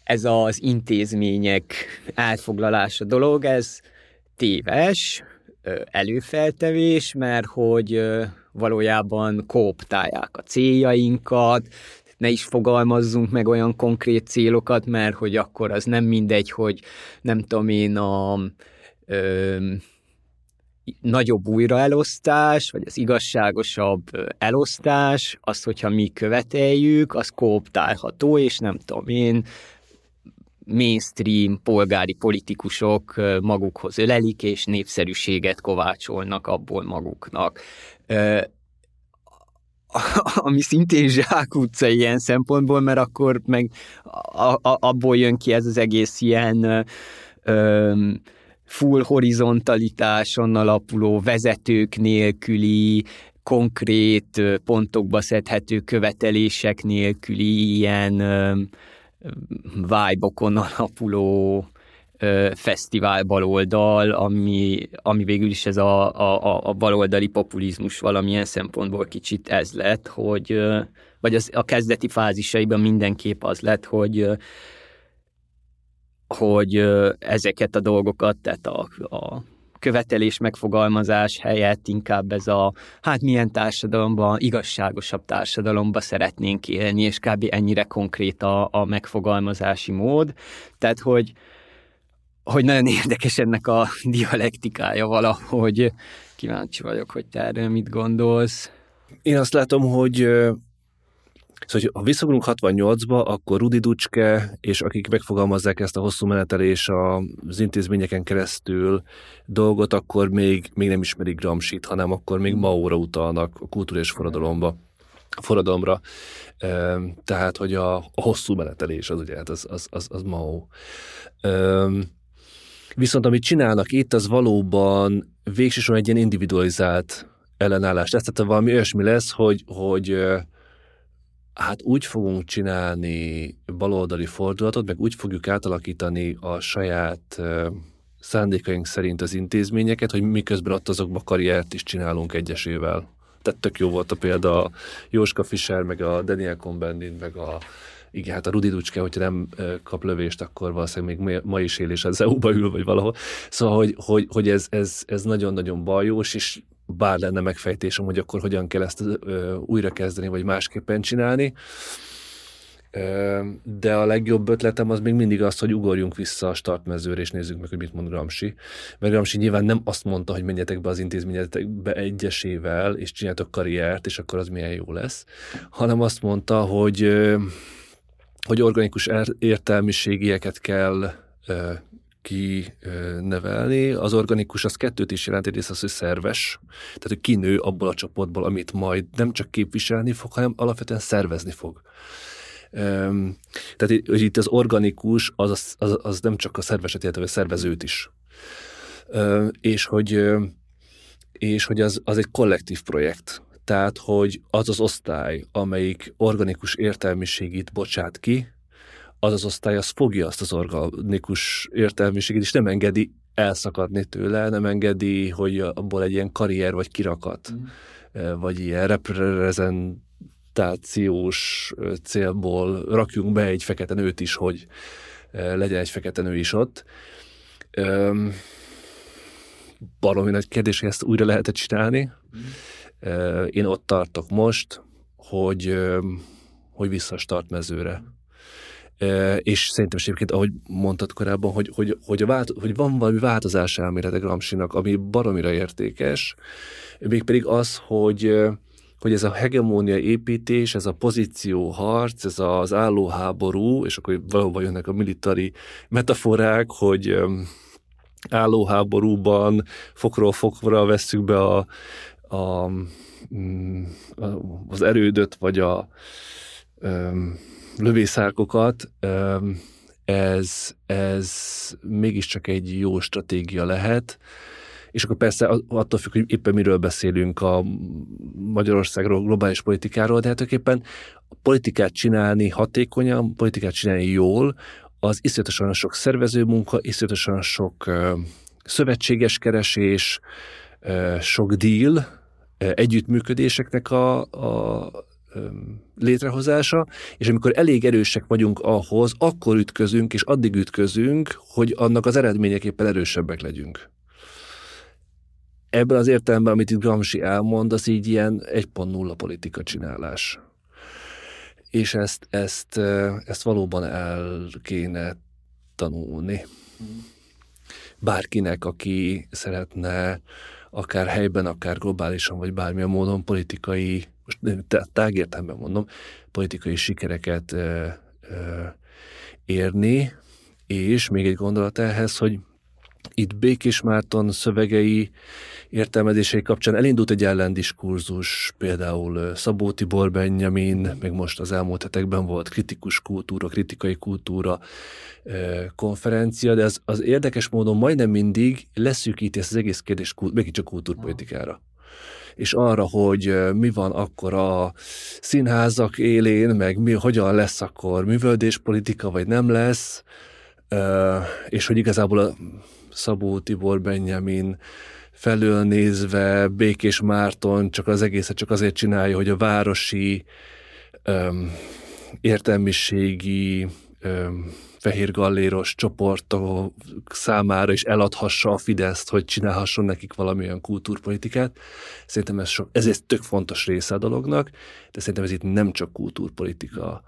ez az intézmények elfoglalása dolog, ez téves, előfeltevés, mert hogy valójában kooptálják a céljainkat, ne is fogalmazzunk meg olyan konkrét célokat, mert hogy akkor az nem mindegy, hogy nem tudom én a ö, nagyobb újraelosztás, vagy az igazságosabb elosztás, az, hogyha mi követeljük, az kooptálható, és nem tudom én, mainstream polgári politikusok magukhoz ölelik, és népszerűséget kovácsolnak abból maguknak. Ami szintén zsákutca ilyen szempontból, mert akkor meg abból jön ki ez az egész ilyen full horizontalitáson alapuló, vezetők nélküli, konkrét pontokba szedhető követelések nélküli ilyen vibe-okon alapuló fesztivál baloldal, ami, ami végül is ez a, a, a baloldali populizmus valamilyen szempontból kicsit ez lett, hogy vagy az, a kezdeti fázisaiban mindenképp az lett, hogy hogy ezeket a dolgokat, tehát a, a követelés megfogalmazás helyett inkább ez a, hát milyen társadalomban, igazságosabb társadalomban szeretnénk élni, és kb. ennyire konkrét a, a megfogalmazási mód. Tehát, hogy, hogy nagyon érdekes ennek a dialektikája valahogy. Kíváncsi vagyok, hogy te erről mit gondolsz. Én azt látom, hogy Szóval, ha visszagrunk 68-ba, akkor Rudi Ducske, és akik megfogalmazzák ezt a hosszú menetelés az intézményeken keresztül dolgot, akkor még, még nem ismerik Gramsit, hanem akkor még Maóra utalnak a kultúra és forradalomba forradalomra. Tehát, hogy a, a hosszú menetelés az ugye, hát az, az, az, az Mao. Viszont amit csinálnak itt, az valóban végsősorban egy ilyen individualizált ellenállás. Tehát valami olyasmi lesz, hogy, hogy hát úgy fogunk csinálni baloldali fordulatot, meg úgy fogjuk átalakítani a saját szándékaink szerint az intézményeket, hogy miközben ott azokba karriert is csinálunk egyesével. Tehát tök jó volt a példa a Jóska Fischer, meg a Daniel Cohn-Bendit, meg a igen, hát a Rudi Ducske, hogyha nem kap lövést, akkor valószínűleg még ma is él, és az EU-ba ül, vagy valahol. Szóval, hogy, hogy, hogy ez, ez, ez nagyon-nagyon bajós, és bár lenne megfejtésem, hogy akkor hogyan kell ezt ö, újra kezdeni, vagy másképpen csinálni. Ö, de a legjobb ötletem az még mindig az, hogy ugorjunk vissza a startmezőre, és nézzük meg, hogy mit mond Gramsci. Mert Gramsci nyilván nem azt mondta, hogy menjetek be az intézményetekbe egyesével, és csináltok karriert, és akkor az milyen jó lesz, hanem azt mondta, hogy hogy organikus értelmiségieket kell kinevelni. Az organikus az kettőt is jelent, egyrészt az, hogy szerves, tehát hogy kinő abból a csoportból, amit majd nem csak képviselni fog, hanem alapvetően szervezni fog. Tehát hogy itt az organikus, az, az, az nem csak a szerveset, illetve a szervezőt is. És hogy, és hogy az, az egy kollektív projekt. Tehát, hogy az az osztály, amelyik organikus értelmiségét bocsát ki, az az osztály az fogja azt az organikus értelmiséget, és nem engedi elszakadni tőle, nem engedi, hogy abból egy ilyen karrier vagy kirakat, mm. vagy ilyen reprezentációs célból rakjunk be egy fekete nőt is, hogy legyen egy fekete nő is ott. Baromi nagy kérdés, hogy ezt újra lehet csinálni. Mm. Én ott tartok most, hogy, hogy vissza a startmezőre és szerintem is egyébként, ahogy mondtad korábban, hogy, hogy, hogy, a vált, hogy van valami változás elmélete Gramscinak, ami baromira értékes, mégpedig az, hogy hogy ez a hegemónia építés, ez a pozíció harc, ez az állóháború, és akkor valóban jönnek a militari metaforák, hogy állóháborúban fokról fokra vesszük be a, a, mm, az erődöt, vagy a, lövészárkokat, ez, ez mégiscsak egy jó stratégia lehet, és akkor persze attól függ, hogy éppen miről beszélünk a Magyarországról, globális politikáról, de hát a politikát csinálni hatékonyan, politikát csinálni jól, az iszonyatosan sok szervező munka, iszonyatosan sok szövetséges keresés, sok deal, együttműködéseknek a, a létrehozása, és amikor elég erősek vagyunk ahhoz, akkor ütközünk, és addig ütközünk, hogy annak az eredményeképpen erősebbek legyünk. ebben az értelemben, amit itt Gramsci elmond, az így ilyen 1.0 politika csinálás. És ezt, ezt, ezt valóban el kéne tanulni. Bárkinek, aki szeretne akár helyben, akár globálisan, vagy bármilyen módon politikai, most tágértelemben mondom, politikai sikereket érni, és még egy gondolat ehhez, hogy itt Békés Márton szövegei értelmezései kapcsán elindult egy ellendiskurzus, például Szabó Tibor Benjamin, meg most az elmúlt hetekben volt kritikus kultúra, kritikai kultúra konferencia, de az, az érdekes módon majdnem mindig leszűkíti ezt az egész kérdést még csak kultúrpolitikára és arra, hogy mi van akkor a színházak élén, meg mi, hogyan lesz akkor művöldéspolitika, vagy nem lesz, és hogy igazából a Szabó Tibor Benjamin felől nézve Békés Márton csak az egészet csak azért csinálja, hogy a városi öm, értelmiségi fehér galléros csoportok számára is eladhassa a Fideszt, hogy csinálhasson nekik valamilyen kultúrpolitikát. Szerintem ez, so, ez egy tök fontos része a dolognak, de szerintem ez itt nem csak kultúrpolitika,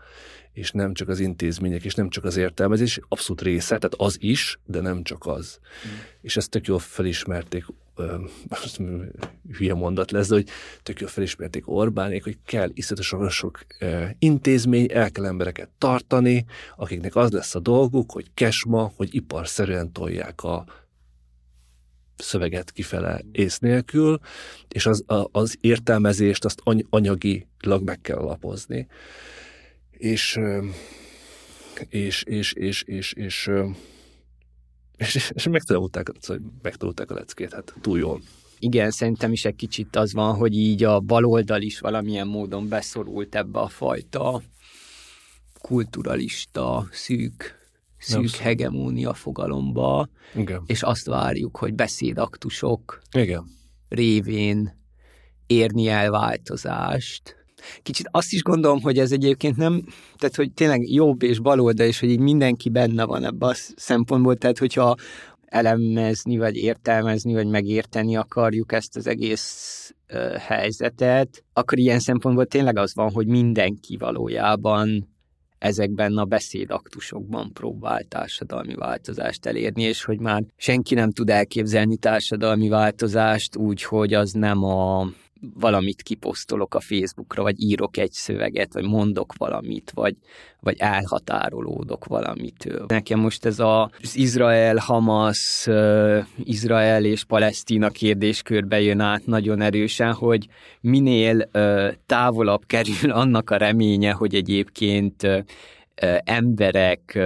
és nem csak az intézmények, és nem csak az értelmezés, abszolút része, tehát az is, de nem csak az. Mm. És ezt tök jól felismerték, most hülye mondat lesz, de hogy tök jól felismerték Orbánék, hogy kell iszonyatosan sok intézmény, el kell embereket tartani, akiknek az lesz a dolguk, hogy kesma, hogy iparszerűen tolják a szöveget kifele ész nélkül, és az, az értelmezést azt anyagilag meg kell alapozni és és, és, és, és, és, és, és megtanulták, megtanulták a leckét, hát túl jól. Igen, szerintem is egy kicsit az van, hogy így a baloldal is valamilyen módon beszorult ebbe a fajta kulturalista, szűk, szűk hegemónia fogalomba, Igen. és azt várjuk, hogy beszédaktusok Igen. révén érni el változást, Kicsit azt is gondolom, hogy ez egyébként nem, tehát hogy tényleg jobb és baloldal, és hogy így mindenki benne van ebben a szempontból, tehát hogyha elemezni, vagy értelmezni, vagy megérteni akarjuk ezt az egész ö, helyzetet, akkor ilyen szempontból tényleg az van, hogy mindenki valójában ezekben a beszédaktusokban próbál társadalmi változást elérni, és hogy már senki nem tud elképzelni társadalmi változást úgy, hogy az nem a valamit kiposztolok a Facebookra, vagy írok egy szöveget, vagy mondok valamit, vagy, vagy elhatárolódok valamitől. Nekem most ez a, az Izrael-Hamas, Izrael és Palesztina kérdéskörbe jön át nagyon erősen, hogy minél távolabb kerül annak a reménye, hogy egyébként emberek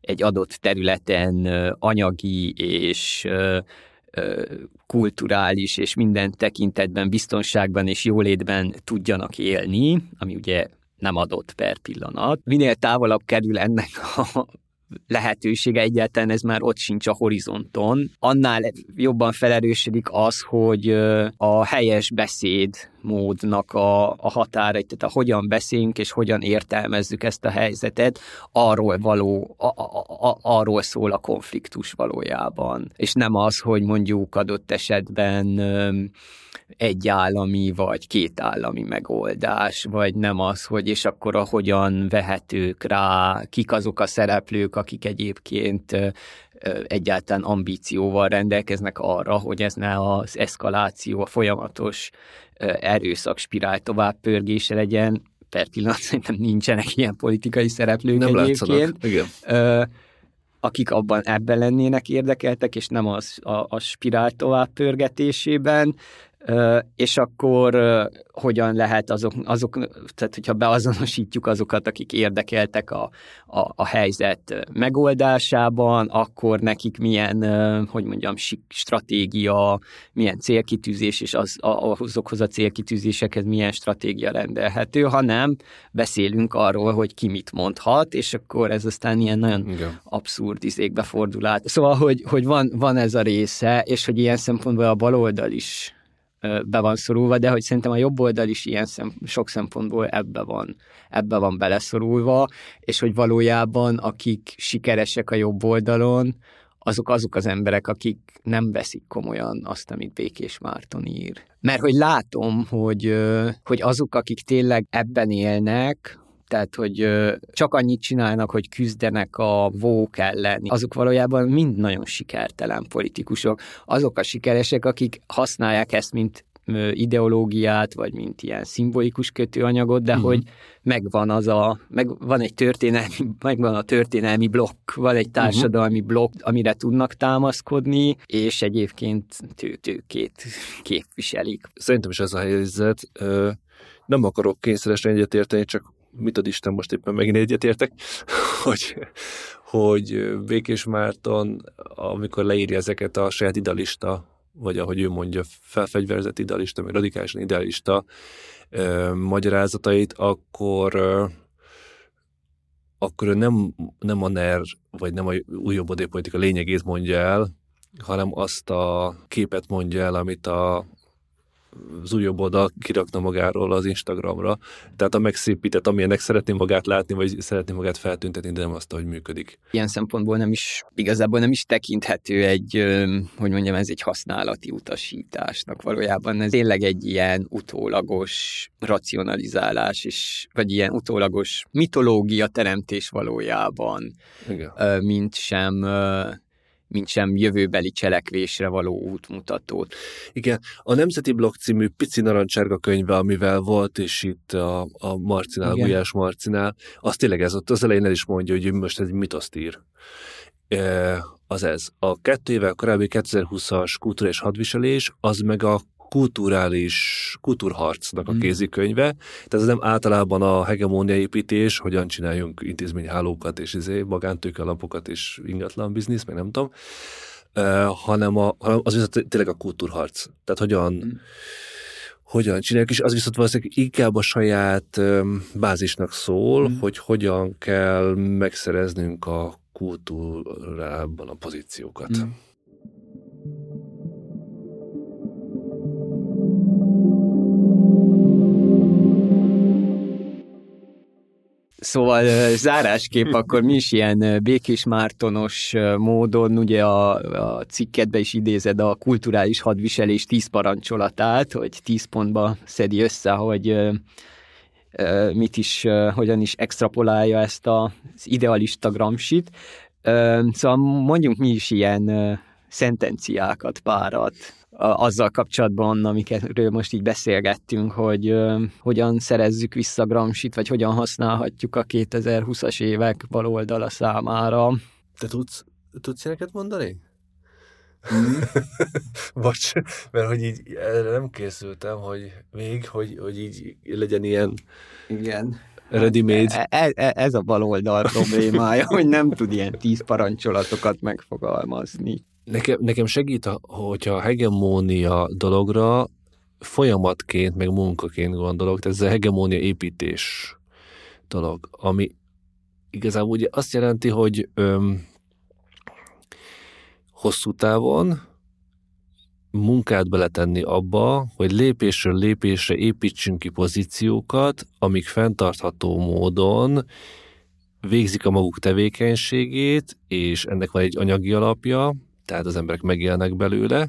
egy adott területen anyagi és kulturális és minden tekintetben biztonságban és jólétben tudjanak élni, ami ugye nem adott per pillanat. Minél távolabb kerül ennek a lehetősége egyáltalán ez már ott sincs a horizonton. Annál jobban felerősödik az, hogy a helyes beszéd módnak a, a határait, tehát a hogyan beszélünk és hogyan értelmezzük ezt a helyzetet, arról való, a, a, a, arról szól a konfliktus valójában. És nem az, hogy mondjuk adott esetben egy állami vagy két állami megoldás, vagy nem az, hogy és akkor a hogyan vehetők rá, kik azok a szereplők, akik egyébként egyáltalán ambícióval rendelkeznek arra, hogy ez ne az eszkaláció, a folyamatos erőszak spirál tovább pörgése legyen. Per pillanat szerintem nincsenek ilyen politikai szereplők nem egyébként. Igen akik abban ebben lennének érdekeltek, és nem az, a, a spirál tovább pörgetésében, és akkor hogyan lehet azok, azok, tehát hogyha beazonosítjuk azokat, akik érdekeltek a, a, a helyzet megoldásában, akkor nekik milyen, hogy mondjam, stratégia, milyen célkitűzés, és az, azokhoz a célkitűzésekhez milyen stratégia rendelhető, hanem beszélünk arról, hogy ki mit mondhat, és akkor ez aztán ilyen nagyon Igen. abszurd izékbe fordul át. Szóval, hogy, hogy van, van ez a része, és hogy ilyen szempontból a baloldal is be van szorulva, de hogy szerintem a jobb oldal is ilyen szem, sok szempontból ebbe van, ebbe van beleszorulva, és hogy valójában akik sikeresek a jobb oldalon, azok azok az emberek, akik nem veszik komolyan azt, amit Békés Márton ír. Mert hogy látom, hogy, hogy azok, akik tényleg ebben élnek, tehát hogy csak annyit csinálnak, hogy küzdenek a vók ellen. Azok valójában mind nagyon sikertelen politikusok. Azok a sikeresek, akik használják ezt, mint ideológiát, vagy mint ilyen szimbolikus kötőanyagot, de uh-huh. hogy megvan az a, meg van egy történelmi, megvan a történelmi blokk, van egy társadalmi uh-huh. blokk, amire tudnak támaszkodni, és egyébként tőtőkét képviselik. Szerintem is ez a helyzet. Nem akarok kényszeresen egyetérteni, csak mit ad Isten, most éppen megint egyetértek, hogy, hogy Békés Márton, amikor leírja ezeket a saját idealista, vagy ahogy ő mondja, felfegyverzett idealista, vagy radikálisan idealista ö, magyarázatait, akkor ö, akkor ő nem, nem a NER, vagy nem a új politika lényegét mondja el, hanem azt a képet mondja el, amit a az újabb oldal kirakna magáról az Instagramra. Tehát a megszépített, amilyenek szeretném magát látni, vagy szeretném magát feltüntetni, de nem azt, hogy működik. Ilyen szempontból nem is, igazából nem is tekinthető egy, hogy mondjam, ez egy használati utasításnak valójában. Ez tényleg egy ilyen utólagos racionalizálás, és, vagy ilyen utólagos mitológia teremtés valójában, Igen. mint sem mint sem jövőbeli cselekvésre való útmutatót. Igen, a Nemzeti Blog című pici narancsárga könyve, amivel volt, és itt a, a Marcinál, Igen. Gulyás Marcinál, az tényleg ez ott az elején el is mondja, hogy most egy mitoszt ír. E, az ez. A kettő évvel korábbi 2020-as kultúra és hadviselés, az meg a kulturális kultúrharcnak a mm. kézikönyve. Tehát ez nem általában a hegemónia építés, hogyan csináljunk intézményhálókat és izé, magántőkelapokat és ingatlan biznisz, meg nem tudom, hanem, a, hanem az viszont tényleg a kultúrharc. Tehát hogyan mm hogyan csináljuk, és az viszont valószínűleg inkább a saját bázisnak szól, mm. hogy hogyan kell megszereznünk a kultúrában a pozíciókat. Mm. Szóval zárásképp akkor mi is ilyen Békés Mártonos módon, ugye a, a cikkedbe is idézed a kulturális hadviselés tíz parancsolatát, hogy tíz pontba szedi össze, hogy mit is, hogyan is extrapolálja ezt az idealista gramsit. Szóval mondjunk mi is ilyen szentenciákat, párat, azzal kapcsolatban, amikről most így beszélgettünk, hogy hogyan szerezzük vissza Gramsit, vagy hogyan használhatjuk a 2020-as évek baloldala számára. Te tudsz, tudsz ilyeneket mondani? Mm. Bocs, mert hogy így erre nem készültem, hogy még, hogy, hogy így legyen ilyen Igen. ready-made. E, e, e, ez a baloldal problémája, hogy nem tud ilyen tíz parancsolatokat megfogalmazni. Nekem, nekem segít, hogyha a hegemónia dologra folyamatként, meg munkaként gondolok, tehát ez a hegemónia építés dolog, ami igazából ugye azt jelenti, hogy öm, hosszú távon munkát beletenni abba, hogy lépésről lépésre építsünk ki pozíciókat, amik fenntartható módon végzik a maguk tevékenységét, és ennek van egy anyagi alapja, tehát az emberek megélnek belőle,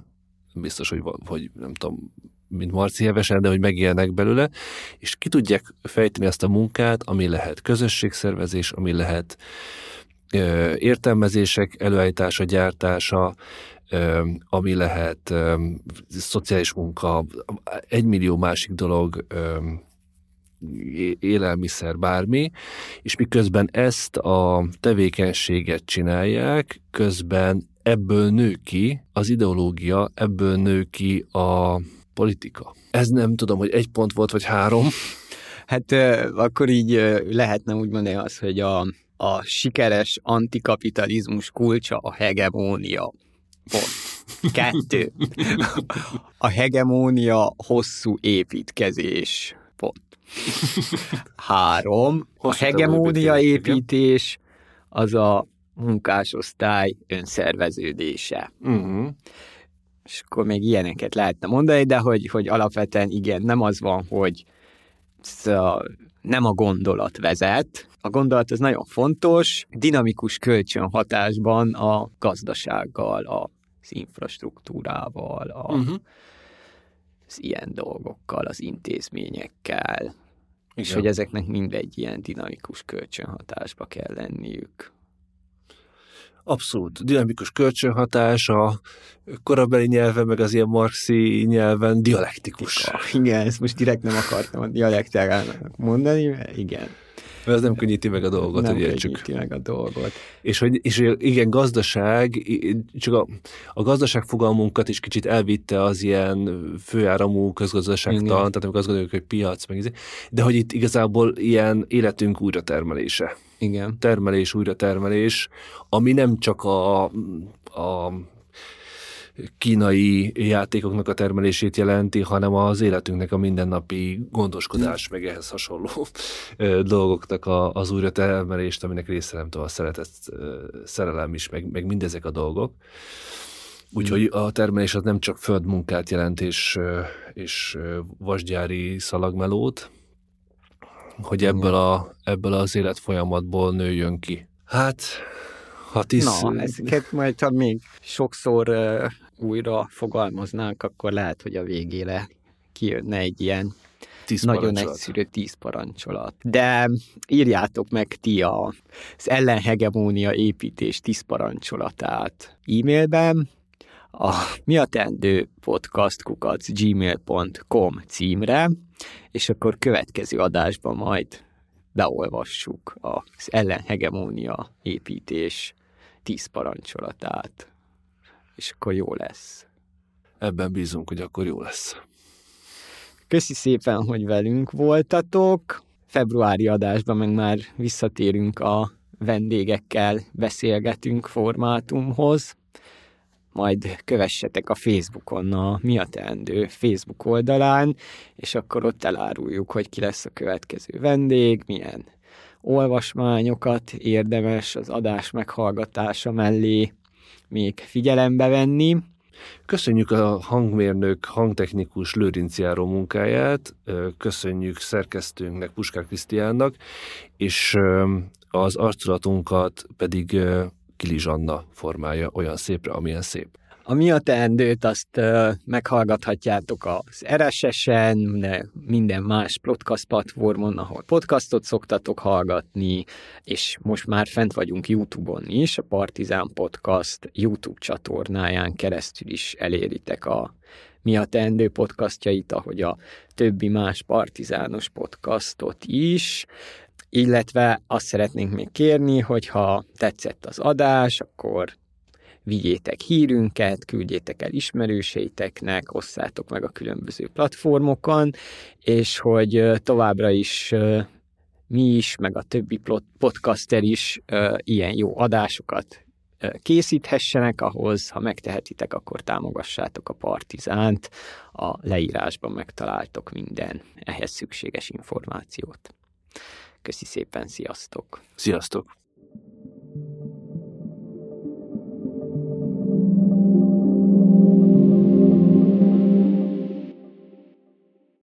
biztos, hogy, hogy nem tudom, mint Marci Hevesen, de hogy megélnek belőle, és ki tudják fejteni ezt a munkát, ami lehet közösségszervezés, ami lehet ö, értelmezések előállítása, gyártása, ö, ami lehet ö, szociális munka, egy millió másik dolog, ö, élelmiszer, bármi, és miközben ezt a tevékenységet csinálják, közben ebből nő ki az ideológia, ebből nő ki a politika. Ez nem tudom, hogy egy pont volt, vagy három. Hát akkor így lehetne úgy mondani az, hogy a, a sikeres antikapitalizmus kulcsa a hegemónia. Pont. Kettő. A hegemónia hosszú építkezés. Pont. Három. A hegemónia építés az a munkásosztály önszerveződése. Uh-huh. És akkor még ilyeneket lehetne mondani, de hogy, hogy alapvetően igen, nem az van, hogy Szóval nem a gondolat vezet. A gondolat az nagyon fontos, dinamikus kölcsönhatásban a gazdasággal, az infrastruktúrával, a, uh-huh. az ilyen dolgokkal, az intézményekkel, Igen. és hogy ezeknek mindegy ilyen dinamikus kölcsönhatásba kell lenniük. Abszolút. Dinamikus kölcsönhatás, a korabeli nyelven, meg az ilyen marxi nyelven dialektikus. Igen, ezt most direkt nem akartam a dialektárának mondani, mert igen. Mert ez nem könnyíti meg a dolgot, nem hogy értsük. könnyíti meg a dolgot. És hogy és igen, gazdaság, csak a, a gazdaság fogalmunkat is kicsit elvitte az ilyen főáramú közgazdaságtan, tehát amikor azt gondoljuk, hogy piac, meg izé, de hogy itt igazából ilyen életünk újratermelése. Igen. Termelés, újratermelés, ami nem csak a, a kínai játékoknak a termelését jelenti, hanem az életünknek a mindennapi gondoskodás, meg ehhez hasonló dolgoknak a, az újratermelést, aminek része nem tudom, a szeretet, szerelem is, meg, meg mindezek a dolgok. Úgyhogy a termelés az nem csak földmunkát jelent, és, és vasgyári szalagmelót, hogy ebből, a, ebből az életfolyamatból nőjön ki. Hát, ha tisz... Na, ezeket majd, ha még sokszor uh, újra fogalmaznánk, akkor lehet, hogy a végére kijönne egy ilyen tíz nagyon egyszerű tíz parancsolat. De írjátok meg ti a, az ellenhegemónia építés tíz parancsolatát e-mailben, a mi a tendő podcast kukac gmail.com címre, és akkor következő adásban majd beolvassuk az ellenhegemónia építés tíz parancsolatát, és akkor jó lesz. Ebben bízunk, hogy akkor jó lesz. Köszi szépen, hogy velünk voltatok. Februári adásban meg már visszatérünk a vendégekkel beszélgetünk formátumhoz. Majd kövessetek a Facebookon a Mi a Teendő Facebook oldalán, és akkor ott eláruljuk, hogy ki lesz a következő vendég, milyen olvasmányokat érdemes az adás meghallgatása mellé még figyelembe venni. Köszönjük a hangmérnök, hangtechnikus Lőrinc Járó munkáját, köszönjük szerkesztőnknek, Puskár Krisztiánnak, és az arculatunkat pedig Kili Zsanna formája olyan szépre, amilyen szép. A mi a teendőt azt meghallgathatjátok az RSS-en, de minden más podcast platformon, ahol podcastot szoktatok hallgatni, és most már fent vagyunk YouTube-on is, a Partizán Podcast YouTube csatornáján keresztül is eléritek a mi a teendő podcastjait, ahogy a többi más partizános podcastot is, illetve azt szeretnénk még kérni, hogy ha tetszett az adás, akkor vigyétek hírünket, küldjétek el ismerőseiteknek, osszátok meg a különböző platformokon, és hogy továbbra is mi is, meg a többi podcaster is ilyen jó adásokat készíthessenek ahhoz, ha megtehetitek, akkor támogassátok a Partizánt, a leírásban megtaláltok minden ehhez szükséges információt. Köszi szépen, sziasztok! Sziasztok!